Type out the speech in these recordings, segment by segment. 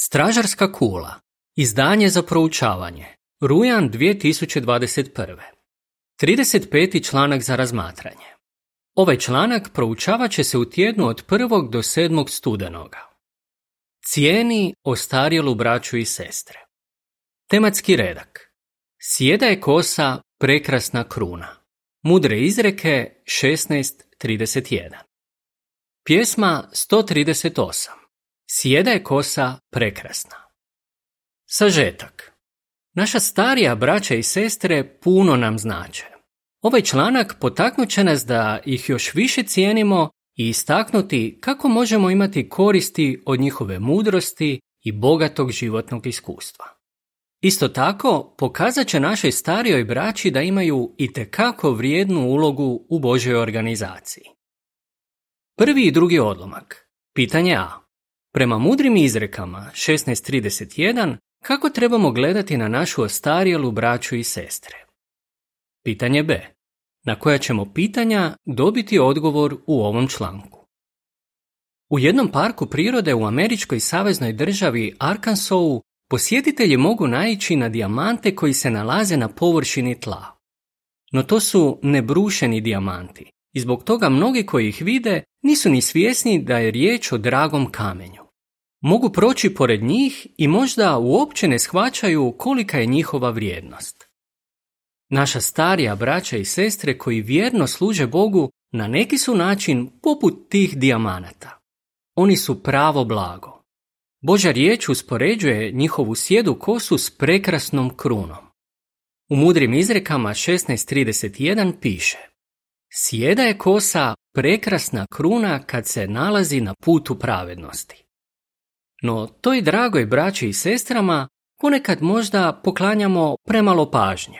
Stražarska kula. Izdanje za proučavanje. Rujan 2021. 35. članak za razmatranje. Ovaj članak proučavat će se u tjednu od 1. do 7. studenoga. Cijeni ostarjelu braću i sestre. Tematski redak. Sjeda je kosa prekrasna kruna. Mudre izreke 16.31. Pjesma 138. Sjeda je kosa prekrasna. Sažetak. Naša starija braća i sestre puno nam znače. Ovaj članak potaknut će nas da ih još više cijenimo i istaknuti kako možemo imati koristi od njihove mudrosti i bogatog životnog iskustva. Isto tako, pokazat će našoj starijoj braći da imaju i tekako vrijednu ulogu u Božoj organizaciji. Prvi i drugi odlomak. Pitanje A. Prema mudrim izrekama 16.31 kako trebamo gledati na našu ostarjelu braću i sestre? Pitanje B. Na koja ćemo pitanja dobiti odgovor u ovom članku. U jednom parku prirode u američkoj saveznoj državi Arkansasu posjetitelji mogu naići na dijamante koji se nalaze na površini tla. No to su nebrušeni dijamanti i zbog toga mnogi koji ih vide nisu ni svjesni da je riječ o dragom kamenju mogu proći pored njih i možda uopće ne shvaćaju kolika je njihova vrijednost. Naša starija braća i sestre koji vjerno služe Bogu na neki su način poput tih dijamanata. Oni su pravo blago. Božja riječ uspoređuje njihovu sjedu kosu s prekrasnom krunom. U mudrim izrekama 16.31 piše Sjeda je kosa prekrasna kruna kad se nalazi na putu pravednosti. No toj dragoj braći i sestrama ponekad možda poklanjamo premalo pažnje.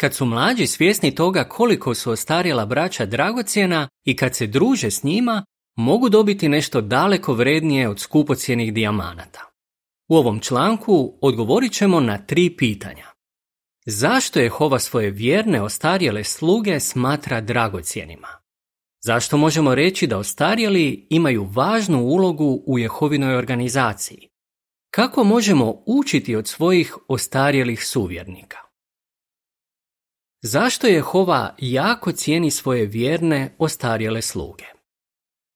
Kad su mlađi svjesni toga koliko su ostarjela braća dragocjena i kad se druže s njima, mogu dobiti nešto daleko vrednije od skupocjenih dijamanata. U ovom članku odgovorit ćemo na tri pitanja. Zašto je Hova svoje vjerne ostarjele sluge smatra dragocjenima? Zašto možemo reći da ostarjeli imaju važnu ulogu u Jehovinoj organizaciji? Kako možemo učiti od svojih ostarjelih suvjernika? Zašto Jehova jako cijeni svoje vjerne ostarjele sluge?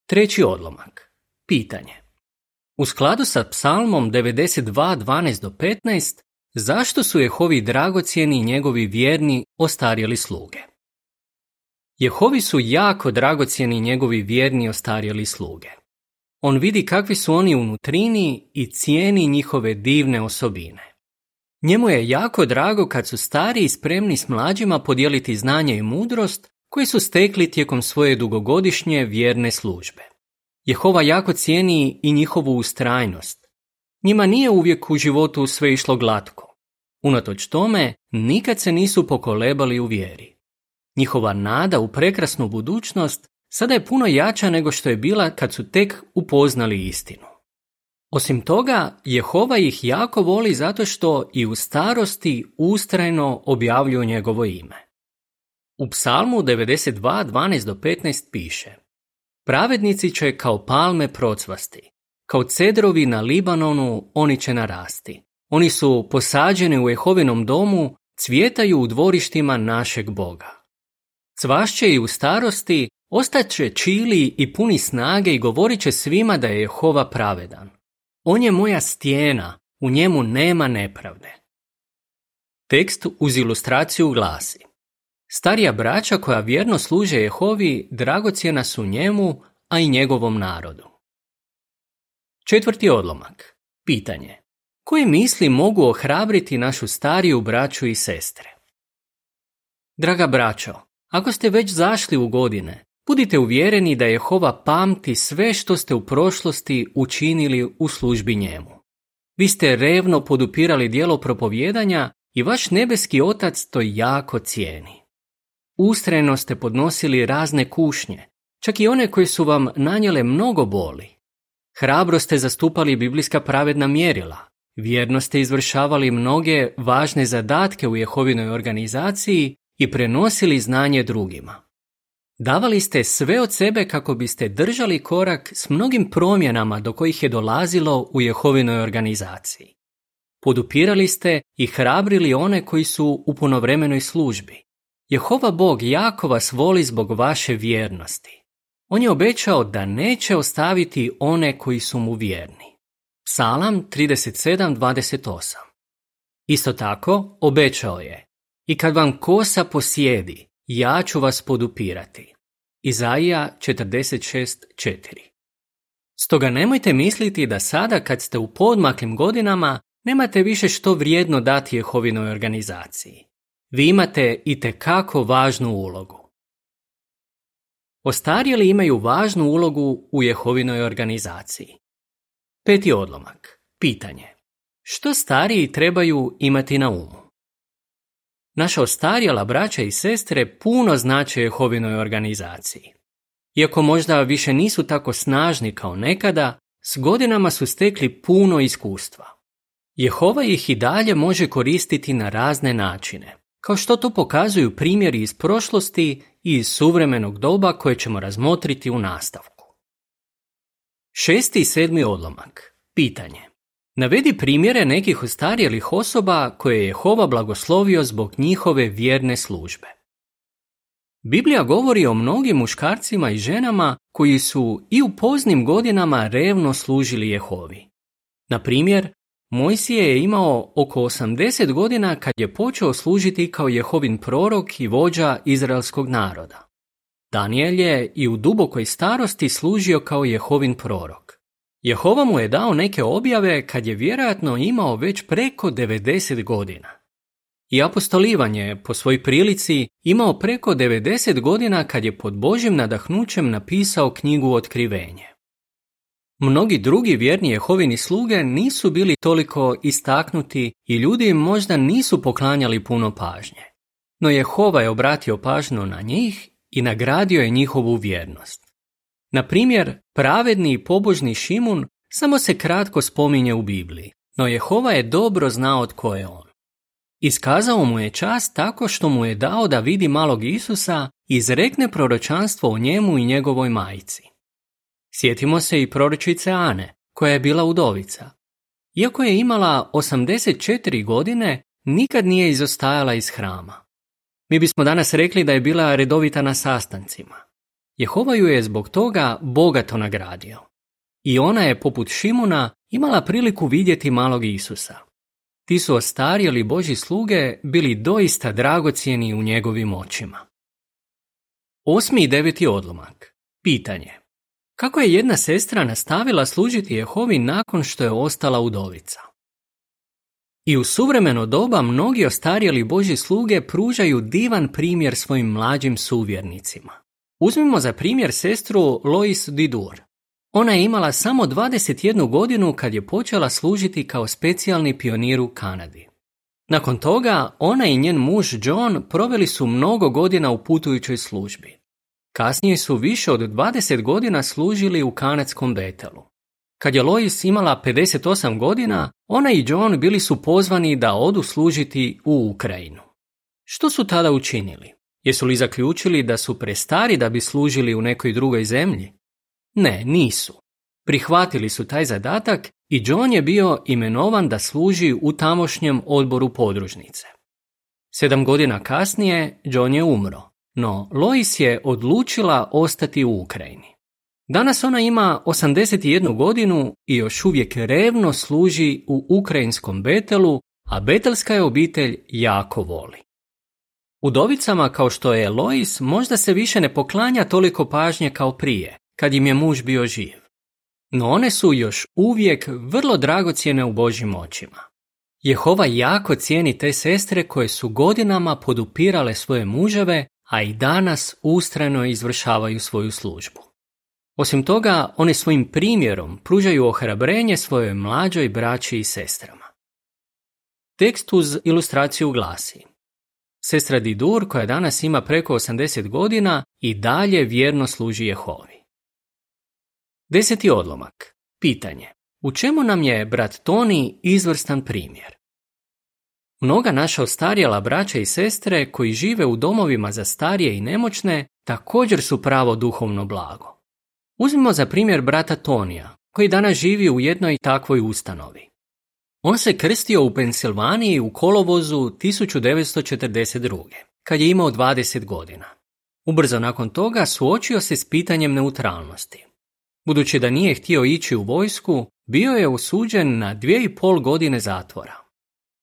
Treći odlomak. Pitanje. U skladu sa psalmom 92.12 do 15, zašto su Jehovi dragocjeni njegovi vjerni ostarjeli sluge? Jehovi su jako dragocjeni njegovi vjerni ostarjeli sluge. On vidi kakvi su oni unutrini i cijeni njihove divne osobine. Njemu je jako drago kad su stari i spremni s mlađima podijeliti znanje i mudrost koji su stekli tijekom svoje dugogodišnje vjerne službe. Jehova jako cijeni i njihovu ustrajnost. Njima nije uvijek u životu sve išlo glatko. Unatoč tome, nikad se nisu pokolebali u vjeri. Njihova nada u prekrasnu budućnost sada je puno jača nego što je bila kad su tek upoznali istinu. Osim toga, Jehova ih jako voli zato što i u starosti ustrajno objavljuju njegovo ime. U psalmu 92.12 do 15 piše Pravednici će kao palme procvasti, kao cedrovi na Libanonu oni će narasti. Oni su posađeni u Jehovinom domu, cvjetaju u dvorištima našeg Boga. Cvašće i u starosti, ostaće čili i puni snage i govorit će svima da je Jehova pravedan. On je moja stijena, u njemu nema nepravde. Tekst uz ilustraciju glasi Starija braća koja vjerno služe Jehovi dragocjena su njemu, a i njegovom narodu. Četvrti odlomak. Pitanje. Koje misli mogu ohrabriti našu stariju braću i sestre? Draga braćo, ako ste već zašli u godine, budite uvjereni da Jehova pamti sve što ste u prošlosti učinili u službi njemu. Vi ste revno podupirali dijelo propovjedanja i vaš nebeski otac to jako cijeni. Ustrajno ste podnosili razne kušnje, čak i one koje su vam nanjele mnogo boli. Hrabro ste zastupali biblijska pravedna mjerila, vjerno ste izvršavali mnoge važne zadatke u Jehovinoj organizaciji i prenosili znanje drugima. Davali ste sve od sebe kako biste držali korak s mnogim promjenama do kojih je dolazilo u Jehovinoj organizaciji. Podupirali ste i hrabrili one koji su u punovremenoj službi. Jehova Bog jako vas voli zbog vaše vjernosti. On je obećao da neće ostaviti one koji su mu vjerni. Psalam 37.28 Isto tako obećao je I kad vam kosa posjedi, ja ću vas podupirati. Izaija 46.4 Stoga nemojte misliti da sada kad ste u podmaklim godinama nemate više što vrijedno dati Jehovinoj organizaciji. Vi imate i kako važnu ulogu. Ostarjeli imaju važnu ulogu u Jehovinoj organizaciji. Peti odlomak. Pitanje. Što stariji trebaju imati na umu? Naša ostarjela braća i sestre puno znače Jehovinoj organizaciji. Iako možda više nisu tako snažni kao nekada, s godinama su stekli puno iskustva. Jehova ih i dalje može koristiti na razne načine, kao što to pokazuju primjeri iz prošlosti i iz suvremenog doba koje ćemo razmotriti u nastavku. Šesti i sedmi odlomak. Pitanje. Navedi primjere nekih ostarjelih osoba koje je Jehova blagoslovio zbog njihove vjerne službe. Biblija govori o mnogim muškarcima i ženama koji su i u poznim godinama revno služili Jehovi. Na primjer, Mojsije je imao oko 80 godina kad je počeo služiti kao Jehovin prorok i vođa izraelskog naroda. Daniel je i u dubokoj starosti služio kao Jehovin prorok. Jehova mu je dao neke objave kad je vjerojatno imao već preko 90 godina. I apostolivanje je po svoj prilici imao preko 90 godina kad je pod Božim nadahnućem napisao knjigu Otkrivenje. Mnogi drugi vjerni Jehovini sluge nisu bili toliko istaknuti i ljudi im možda nisu poklanjali puno pažnje. No Jehova je obratio pažnju na njih i nagradio je njihovu vjernost. Na primjer, pravedni i pobožni Šimun samo se kratko spominje u Bibliji, no Jehova je dobro znao tko je on. Iskazao mu je čast tako što mu je dao da vidi malog Isusa i izrekne proročanstvo o njemu i njegovoj majici. Sjetimo se i proročice Ane, koja je bila udovica. Iako je imala 84 godine, nikad nije izostajala iz hrama. Mi bismo danas rekli da je bila redovita na sastancima. Jehova ju je zbog toga bogato nagradio. I ona je, poput Šimuna, imala priliku vidjeti malog Isusa. Ti su ostarjeli Boži sluge bili doista dragocjeni u njegovim očima. Osmi i deveti odlomak. Pitanje. Kako je jedna sestra nastavila služiti Jehovi nakon što je ostala udovica? I u suvremeno doba mnogi ostarjeli Boži sluge pružaju divan primjer svojim mlađim suvjernicima. Uzmimo za primjer sestru Lois Didur. Ona je imala samo 21 godinu kad je počela služiti kao specijalni pionir u Kanadi. Nakon toga ona i njen muž John proveli su mnogo godina u putujućoj službi. Kasnije su više od 20 godina služili u kanadskom Betelu. Kad je Lois imala 58 godina, ona i John bili su pozvani da odu služiti u Ukrajinu. Što su tada učinili? Jesu li zaključili da su prestari da bi služili u nekoj drugoj zemlji? Ne, nisu. Prihvatili su taj zadatak i John je bio imenovan da služi u tamošnjem odboru podružnice. Sedam godina kasnije John je umro, no Lois je odlučila ostati u Ukrajini. Danas ona ima 81 godinu i još uvijek revno služi u ukrajinskom Betelu, a betelska je obitelj jako voli. Udovicama kao što je Lois možda se više ne poklanja toliko pažnje kao prije, kad im je muž bio živ. No one su još uvijek vrlo dragocjene u Božjim očima. Jehova jako cijeni te sestre koje su godinama podupirale svoje muževe, a i danas ustrajno izvršavaju svoju službu. Osim toga, one svojim primjerom pružaju ohrabrenje svojoj mlađoj braći i sestrama. Tekst uz ilustraciju glasi Sestra Didur, koja danas ima preko 80 godina, i dalje vjerno služi Jehovi. Deseti odlomak. Pitanje. U čemu nam je brat Toni izvrstan primjer? Mnoga naša ostarjela braća i sestre koji žive u domovima za starije i nemoćne također su pravo duhovno blago. Uzmimo za primjer brata Tonija, koji danas živi u jednoj takvoj ustanovi. On se krstio u Pensilvaniji u kolovozu 1942. kad je imao 20 godina. Ubrzo nakon toga suočio se s pitanjem neutralnosti. Budući da nije htio ići u vojsku, bio je osuđen na dvije i pol godine zatvora.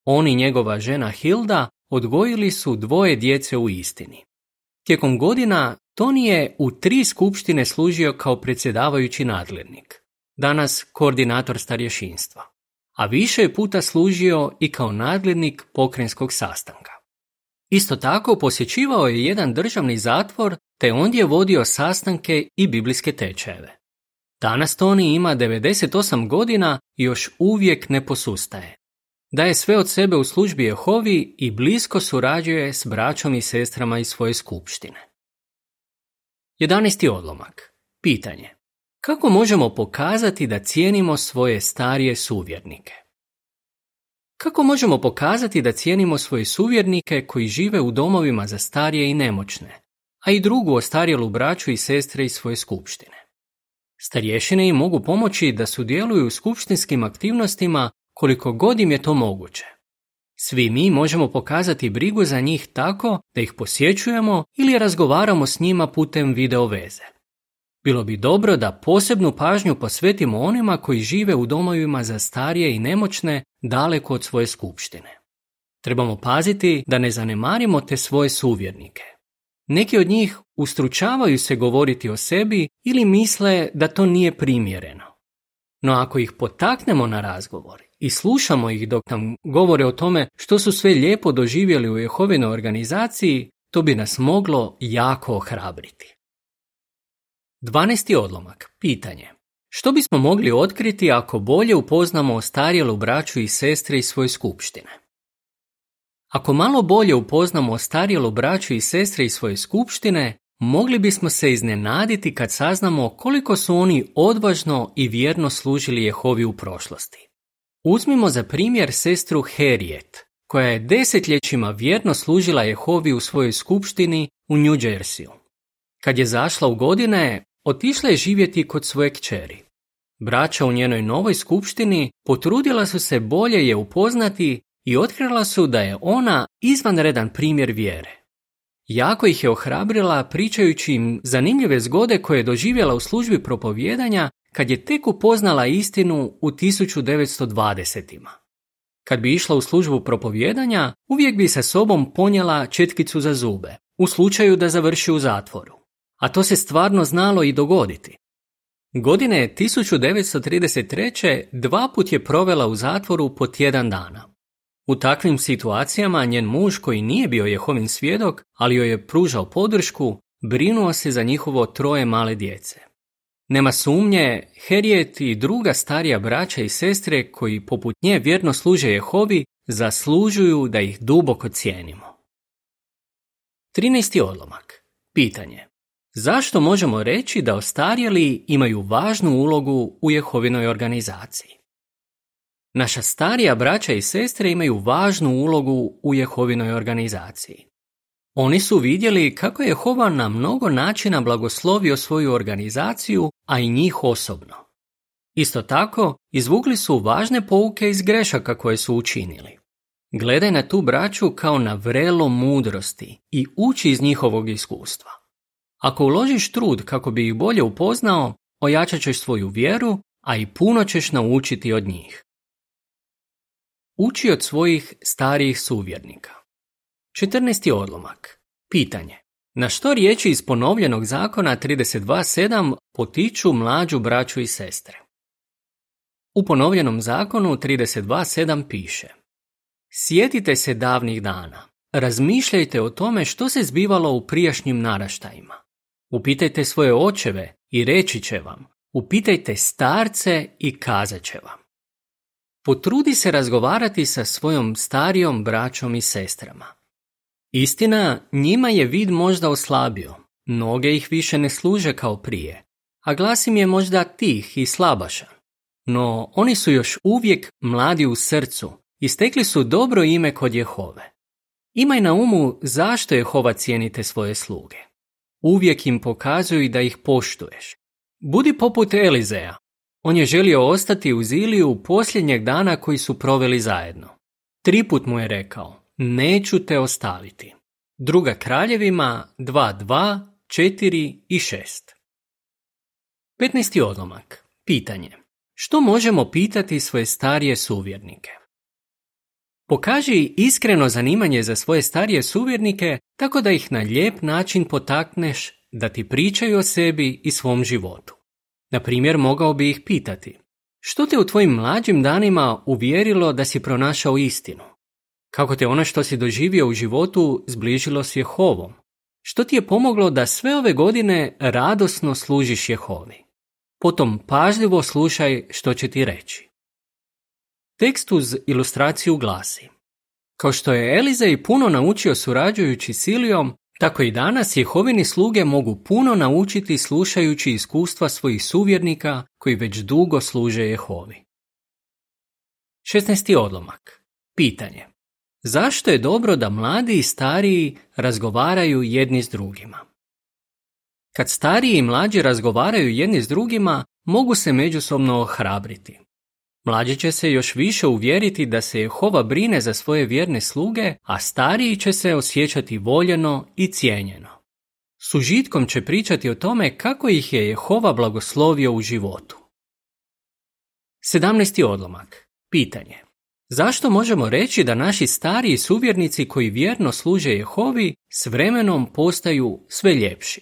On i njegova žena Hilda odgojili su dvoje djece u istini. Tijekom godina Toni je u tri skupštine služio kao predsjedavajući nadglednik, danas koordinator starješinstva, a više je puta služio i kao nadglednik pokrenjskog sastanka. Isto tako posjećivao je jedan državni zatvor te ondje vodio sastanke i biblijske tečajeve. Danas Toni ima 98 godina i još uvijek ne posustaje. Daje sve od sebe u službi Jehovi i blisko surađuje s braćom i sestrama iz svoje skupštine. 11. odlomak. Pitanje. Kako možemo pokazati da cijenimo svoje starije suvjernike? Kako možemo pokazati da cijenimo svoje suvjernike koji žive u domovima za starije i nemoćne, a i drugu ostarjelu braću i sestre iz svoje skupštine? Starješine im mogu pomoći da sudjeluju u skupštinskim aktivnostima koliko god im je to moguće. Svi mi možemo pokazati brigu za njih tako da ih posjećujemo ili razgovaramo s njima putem video veze. Bilo bi dobro da posebnu pažnju posvetimo onima koji žive u domovima za starije i nemoćne daleko od svoje skupštine. Trebamo paziti da ne zanemarimo te svoje suvjernike. Neki od njih ustručavaju se govoriti o sebi ili misle da to nije primjereno. No ako ih potaknemo na razgovor i slušamo ih dok nam govore o tome što su sve lijepo doživjeli u Jehovinoj organizaciji, to bi nas moglo jako ohrabriti. 12. odlomak. Pitanje. Što bismo mogli otkriti ako bolje upoznamo ostarjelu braću i sestre iz svoje skupštine? Ako malo bolje upoznamo ostarjelu braću i sestre iz svoje skupštine, mogli bismo se iznenaditi kad saznamo koliko su oni odvažno i vjerno služili Jehovi u prošlosti. Uzmimo za primjer sestru Harriet, koja je desetljećima vjerno služila Jehovi u svojoj skupštini u New Jerseyu. Kad je zašla u godine, otišla je živjeti kod svoje kćeri. Braća u njenoj novoj skupštini potrudila su se bolje je upoznati i otkrila su da je ona izvanredan primjer vjere. Jako ih je ohrabrila pričajući im zanimljive zgode koje je doživjela u službi propovjedanja kad je tek upoznala istinu u 1920-ima. Kad bi išla u službu propovjedanja, uvijek bi sa sobom ponijela četkicu za zube, u slučaju da završi u zatvoru. A to se stvarno znalo i dogoditi. Godine 1933. dva put je provela u zatvoru po tjedan dana. U takvim situacijama njen muž koji nije bio Jehovin svjedok, ali joj je pružao podršku, brinuo se za njihovo troje male djece. Nema sumnje, Herijet i druga starija braća i sestre koji poput nje vjerno služe Jehovi, zaslužuju da ih duboko cijenimo. 13. odlomak. Pitanje. Zašto možemo reći da ostarjeli imaju važnu ulogu u Jehovinoj organizaciji? Naša starija braća i sestre imaju važnu ulogu u Jehovinoj organizaciji. Oni su vidjeli kako je Jehova na mnogo načina blagoslovio svoju organizaciju, a i njih osobno. Isto tako, izvukli su važne pouke iz grešaka koje su učinili. Gledaj na tu braću kao na vrelo mudrosti i uči iz njihovog iskustva. Ako uložiš trud kako bi ih bolje upoznao, ojačat ćeš svoju vjeru, a i puno ćeš naučiti od njih. Uči od svojih starijih suvjernika. 14. odlomak. Pitanje. Na što riječi iz ponovljenog zakona 32.7 potiču mlađu braću i sestre? U ponovljenom zakonu 32.7 piše Sjetite se davnih dana. Razmišljajte o tome što se zbivalo u prijašnjim naraštajima. Upitajte svoje očeve i reći će vam. Upitajte starce i kazat će vam. Potrudi se razgovarati sa svojom starijom braćom i sestrama. Istina, njima je vid možda oslabio, noge ih više ne služe kao prije, a glas im je možda tih i slabašan. No oni su još uvijek mladi u srcu i stekli su dobro ime kod Jehove. Imaj na umu zašto Jehova cijenite svoje sluge. Uvijek im pokazuj da ih poštuješ. Budi poput Elizeja. On je želio ostati u Ziliju posljednjeg dana koji su proveli zajedno. Triput mu je rekao, neću te ostaviti. Druga kraljevima 2, 2, 4 i 6. 15. odlomak. Pitanje. Što možemo pitati svoje starije suvjernike? Pokaži iskreno zanimanje za svoje starije suvjernike tako da ih na lijep način potakneš da ti pričaju o sebi i svom životu. Na primjer, mogao bi ih pitati što te u tvojim mlađim danima uvjerilo da si pronašao istinu? Kako te ono što si doživio u životu zbližilo s Jehovom? Što ti je pomoglo da sve ove godine radosno služiš Jehovi? Potom pažljivo slušaj što će ti reći. Tekst uz ilustraciju glasi Kao što je Elizej puno naučio surađujući s Ilijom, tako i danas Jehovini sluge mogu puno naučiti slušajući iskustva svojih suvjernika koji već dugo služe Jehovi. 16. odlomak. Pitanje. Zašto je dobro da mladi i stariji razgovaraju jedni s drugima? Kad stariji i mlađi razgovaraju jedni s drugima, mogu se međusobno ohrabriti. Mlađi će se još više uvjeriti da se Jehova brine za svoje vjerne sluge, a stariji će se osjećati voljeno i cijenjeno. Sužitkom će pričati o tome kako ih je Jehova blagoslovio u životu. 17. odlomak. Pitanje. Zašto možemo reći da naši stariji suvjernici koji vjerno služe Jehovi s vremenom postaju sve ljepši?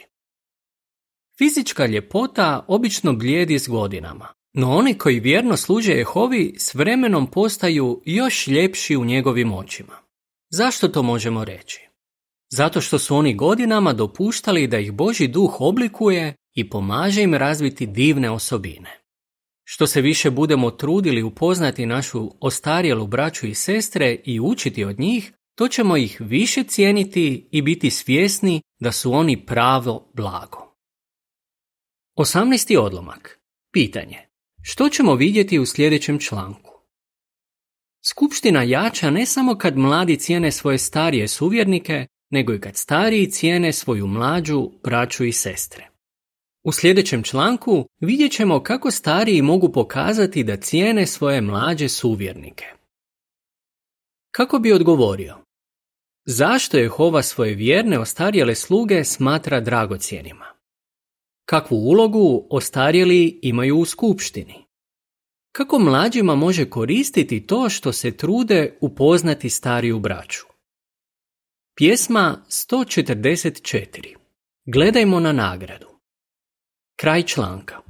Fizička ljepota obično blijedi s godinama, no oni koji vjerno služe Jehovi s vremenom postaju još ljepši u njegovim očima. Zašto to možemo reći? Zato što su oni godinama dopuštali da ih Boži duh oblikuje i pomaže im razviti divne osobine. Što se više budemo trudili upoznati našu ostarjelu braću i sestre i učiti od njih, to ćemo ih više cijeniti i biti svjesni da su oni pravo blago. 18. odlomak. Pitanje. Što ćemo vidjeti u sljedećem članku? Skupština jača ne samo kad mladi cijene svoje starije suvjernike, nego i kad stariji cijene svoju mlađu braću i sestre. U sljedećem članku vidjet ćemo kako stariji mogu pokazati da cijene svoje mlađe suvjernike. Kako bi odgovorio? Zašto je Hova svoje vjerne ostarjele sluge smatra dragocjenima? Kakvu ulogu ostarjeli imaju u skupštini? Kako mlađima može koristiti to što se trude upoznati stariju braću? Pjesma 144. Gledajmo na nagradu. Kraj članka.